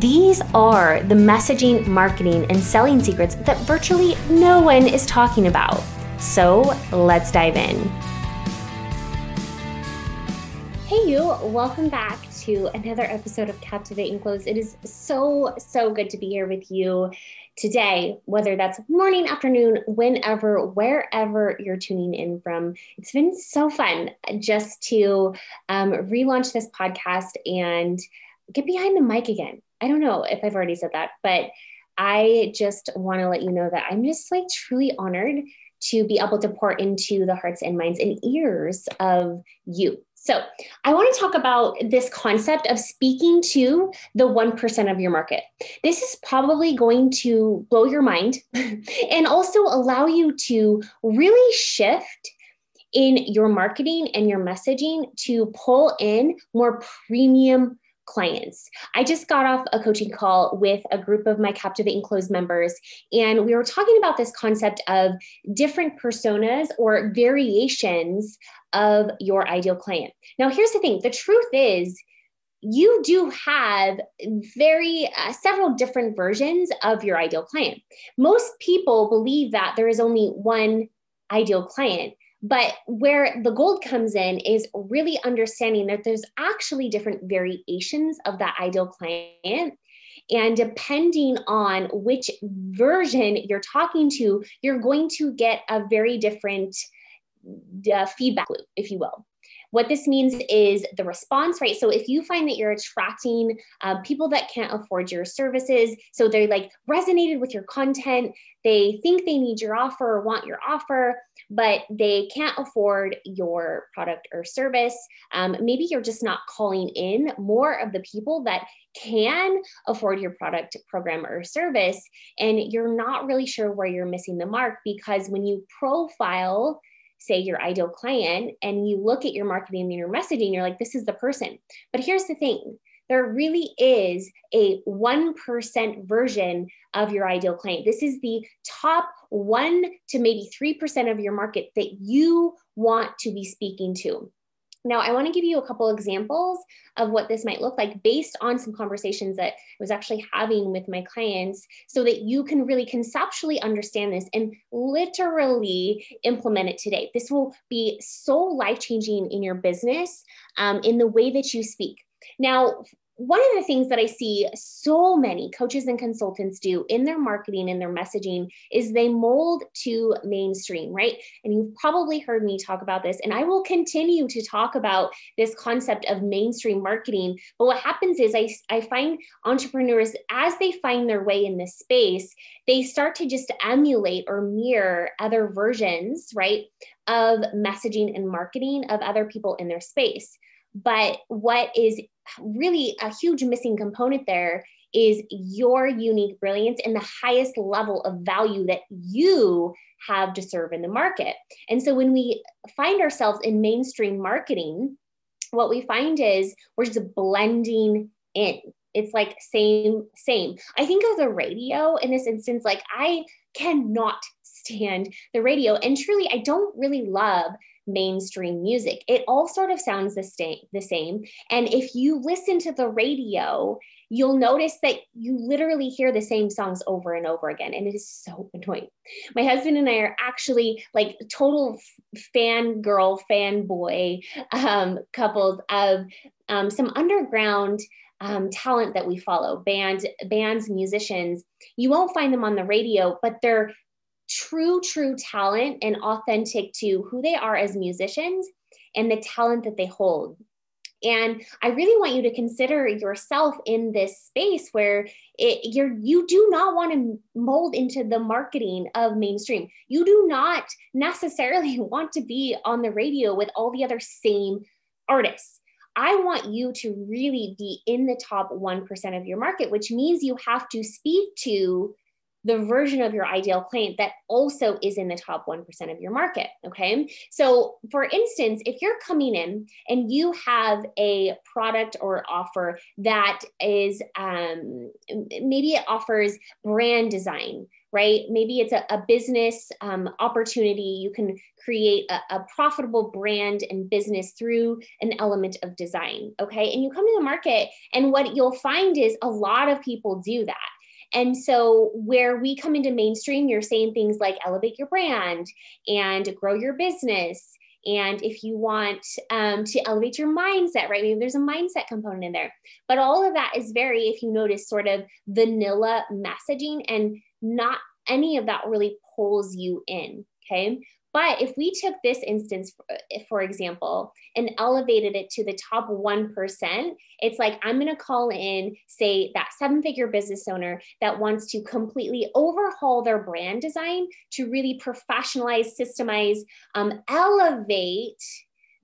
These are the messaging, marketing, and selling secrets that virtually no one is talking about. So let's dive in. Hey, you, welcome back to another episode of Captivate and Close. It is so, so good to be here with you today, whether that's morning, afternoon, whenever, wherever you're tuning in from. It's been so fun just to um, relaunch this podcast and get behind the mic again. I don't know if I've already said that, but I just want to let you know that I'm just like truly honored to be able to pour into the hearts and minds and ears of you. So, I want to talk about this concept of speaking to the 1% of your market. This is probably going to blow your mind and also allow you to really shift in your marketing and your messaging to pull in more premium clients. I just got off a coaching call with a group of my Captivate and Close members, and we were talking about this concept of different personas or variations of your ideal client. Now, here's the thing the truth is, you do have very uh, several different versions of your ideal client. Most people believe that there is only one ideal client. But where the gold comes in is really understanding that there's actually different variations of that ideal client. And depending on which version you're talking to, you're going to get a very different uh, feedback loop, if you will. What this means is the response rate. So if you find that you're attracting uh, people that can't afford your services, so they're like resonated with your content, they think they need your offer or want your offer, but they can't afford your product or service. Um, maybe you're just not calling in more of the people that can afford your product, program, or service, and you're not really sure where you're missing the mark because when you profile say your ideal client and you look at your marketing and your messaging you're like this is the person but here's the thing there really is a 1% version of your ideal client. This is the top 1 to maybe 3% of your market that you want to be speaking to. Now, I want to give you a couple examples of what this might look like based on some conversations that I was actually having with my clients so that you can really conceptually understand this and literally implement it today. This will be so life changing in your business, um, in the way that you speak. Now, one of the things that I see so many coaches and consultants do in their marketing and their messaging is they mold to mainstream, right? And you've probably heard me talk about this, and I will continue to talk about this concept of mainstream marketing. But what happens is I, I find entrepreneurs, as they find their way in this space, they start to just emulate or mirror other versions, right, of messaging and marketing of other people in their space. But what is really a huge missing component there is your unique brilliance and the highest level of value that you have to serve in the market. And so when we find ourselves in mainstream marketing, what we find is we're just blending in. It's like same, same. I think of the radio in this instance, like I cannot stand the radio. And truly, I don't really love mainstream music. It all sort of sounds the same, the same. And if you listen to the radio, you'll notice that you literally hear the same songs over and over again. And it is so annoying. My husband and I are actually like total fangirl, fanboy um, couples of um, some underground um, talent that we follow band bands musicians you won't find them on the radio but they're true, true talent and authentic to who they are as musicians and the talent that they hold. And I really want you to consider yourself in this space where it, you're you do not want to mold into the marketing of mainstream. You do not necessarily want to be on the radio with all the other same artists. I want you to really be in the top 1% of your market, which means you have to speak to the version of your ideal client that also is in the top 1% of your market. Okay. So, for instance, if you're coming in and you have a product or offer that is um, maybe it offers brand design, right? Maybe it's a, a business um, opportunity. You can create a, a, profitable brand and business through an element of design. Okay. And you come to the market, and what you'll find is a lot of people do that. And so, where we come into mainstream, you're saying things like elevate your brand and grow your business. And if you want um, to elevate your mindset, right? Maybe there's a mindset component in there. But all of that is very, if you notice, sort of vanilla messaging and not any of that really pulls you in. Okay. But if we took this instance, for example, and elevated it to the top 1%, it's like I'm going to call in, say, that seven figure business owner that wants to completely overhaul their brand design to really professionalize, systemize, um, elevate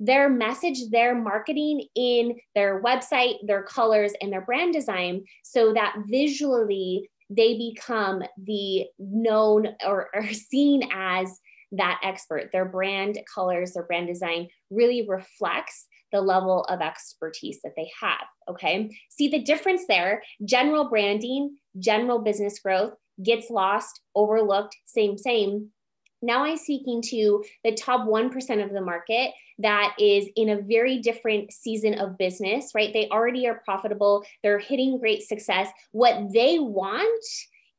their message, their marketing in their website, their colors, and their brand design so that visually they become the known or, or seen as that expert. Their brand colors, their brand design really reflects the level of expertise that they have. Okay. See the difference there? General branding, general business growth gets lost, overlooked, same, same. Now I'm speaking to the top 1% of the market that is in a very different season of business, right? They already are profitable, they're hitting great success. What they want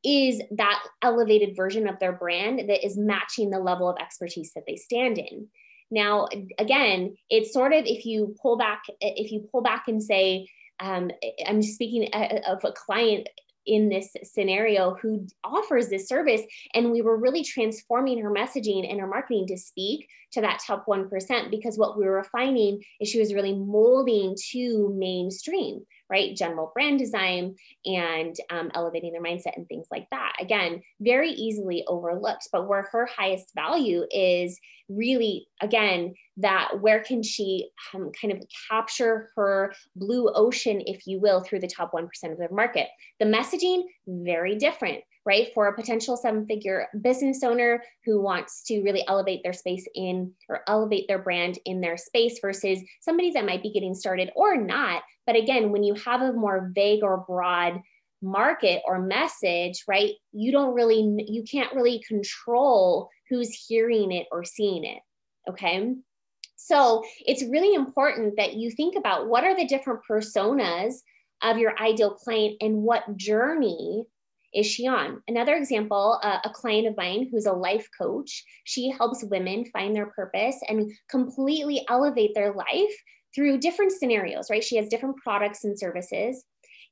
is that elevated version of their brand that is matching the level of expertise that they stand in. Now, again, it's sort of if you pull back, if you pull back and say, um, I'm speaking uh, of a client in this scenario who offers this service and we were really transforming her messaging and her marketing to speak to that top 1% because what we were finding is she was really molding to mainstream right? General brand design and um, elevating their mindset and things like that. Again, very easily overlooked, but where her highest value is really, again, that where can she um, kind of capture her blue ocean, if you will, through the top 1% of the market. The messaging, very different right? For a potential seven figure business owner who wants to really elevate their space in or elevate their brand in their space versus somebody that might be getting started or not. But again, when you have a more vague or broad market or message, right, you don't really, you can't really control who's hearing it or seeing it. Okay. So it's really important that you think about what are the different personas of your ideal client and what journey is she on? Another example, uh, a client of mine who's a life coach, she helps women find their purpose and completely elevate their life through different scenarios, right? She has different products and services.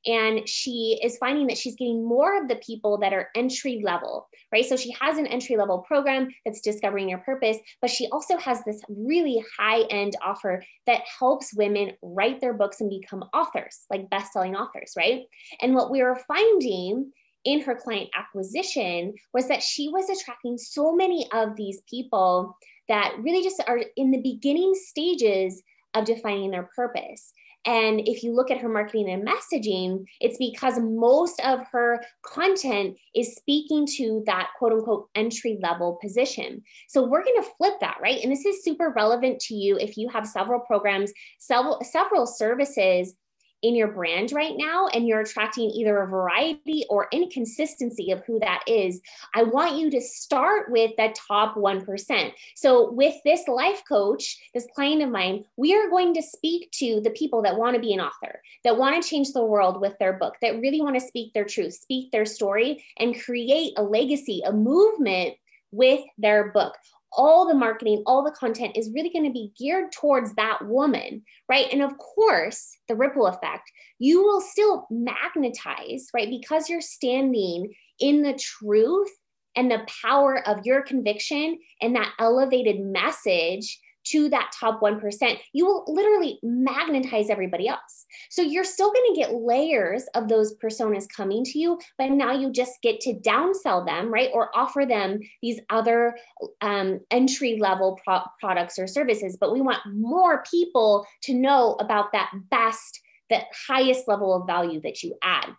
And she is finding that she's getting more of the people that are entry level, right? So she has an entry level program that's discovering your purpose, but she also has this really high end offer that helps women write their books and become authors, like best selling authors, right? And what we were finding in her client acquisition was that she was attracting so many of these people that really just are in the beginning stages of defining their purpose. And if you look at her marketing and messaging, it's because most of her content is speaking to that quote unquote entry level position. So we're going to flip that, right? And this is super relevant to you if you have several programs, several, several services in your brand right now and you're attracting either a variety or inconsistency of who that is, I want you to start with the top 1%. So, with this life coach, this client of mine, we are going to speak to the people that want to be an author, that want to change the world with their book, that really want to speak their truth, speak their story, and create a legacy, a movement with their book all the marketing, all the content is really going to be geared towards that woman, right? And of course, the ripple effect, you will still magnetize, right? Because you're standing in the truth and the power of your conviction and that elevated message to that top 1%, you will literally magnetize everybody else. So you're still going to get layers of those personas coming to you, but now you just get to downsell them, right? Or offer them these other um, entry level pro- products or services. But we want more people to know about that best, that highest level of value that you add.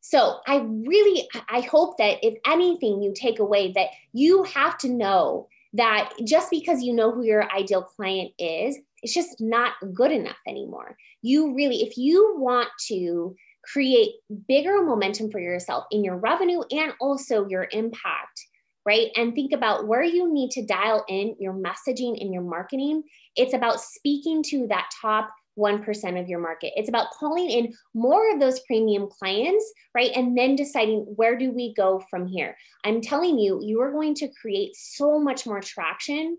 So I really, I hope that if anything you take away, that you have to know that just because you know who your ideal client is, it's just not good enough anymore. You really, if you want to create bigger momentum for yourself in your revenue and also your impact, right? And think about where you need to dial in your messaging and your marketing. It's about speaking to that top 1% of your market. It's about calling in more of those premium clients, right? And then deciding where do we go from here. I'm telling you, you are going to create so much more traction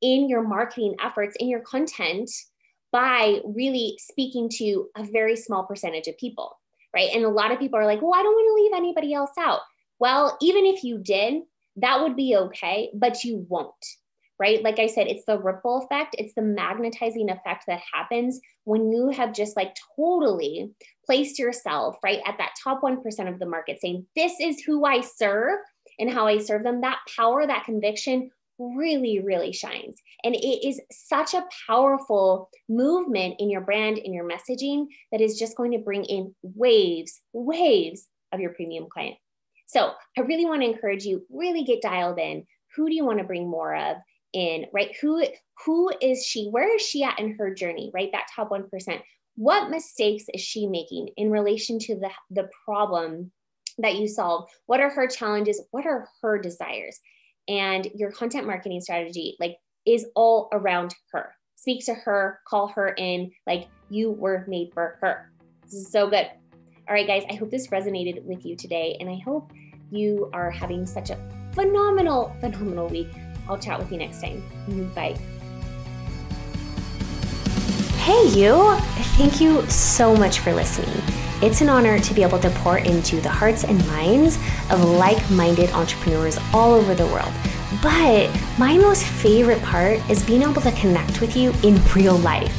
in your marketing efforts, in your content by really speaking to a very small percentage of people, right? And a lot of people are like, well, I don't want to leave anybody else out. Well, even if you did, that would be okay, but you won't right? Like I said, it's the ripple effect, it's the magnetizing effect that happens when you have just like totally placed yourself, right, at that top 1% of the market, saying, This is who I serve and how I serve them. That power, that conviction really, really shines. And it is such a powerful movement in your brand, in your messaging, that is just going to bring in waves, waves of your premium client. So I really want to encourage you, really get dialed in. Who do you want to bring more of? In, right? Who who is she? Where is she at in her journey, right? That top 1%. What mistakes is she making in relation to the, the problem that you solve? What are her challenges? What are her desires? And your content marketing strategy, like, is all around her. Speak to her, call her in, like you were made for her. This is so good. All right, guys, I hope this resonated with you today. And I hope you are having such a phenomenal, phenomenal week. I'll chat with you next time. Mm-hmm. Bye. Hey, you! Thank you so much for listening. It's an honor to be able to pour into the hearts and minds of like minded entrepreneurs all over the world. But my most favorite part is being able to connect with you in real life.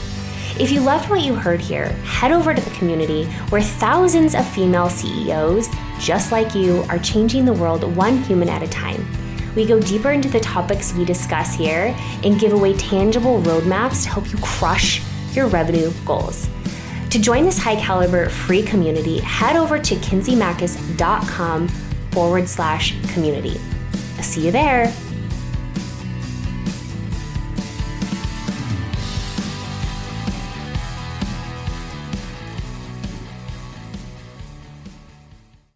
If you loved what you heard here, head over to the community where thousands of female CEOs just like you are changing the world one human at a time. We go deeper into the topics we discuss here and give away tangible roadmaps to help you crush your revenue goals. To join this high caliber free community, head over to kinseymachos.com forward slash community. See you there.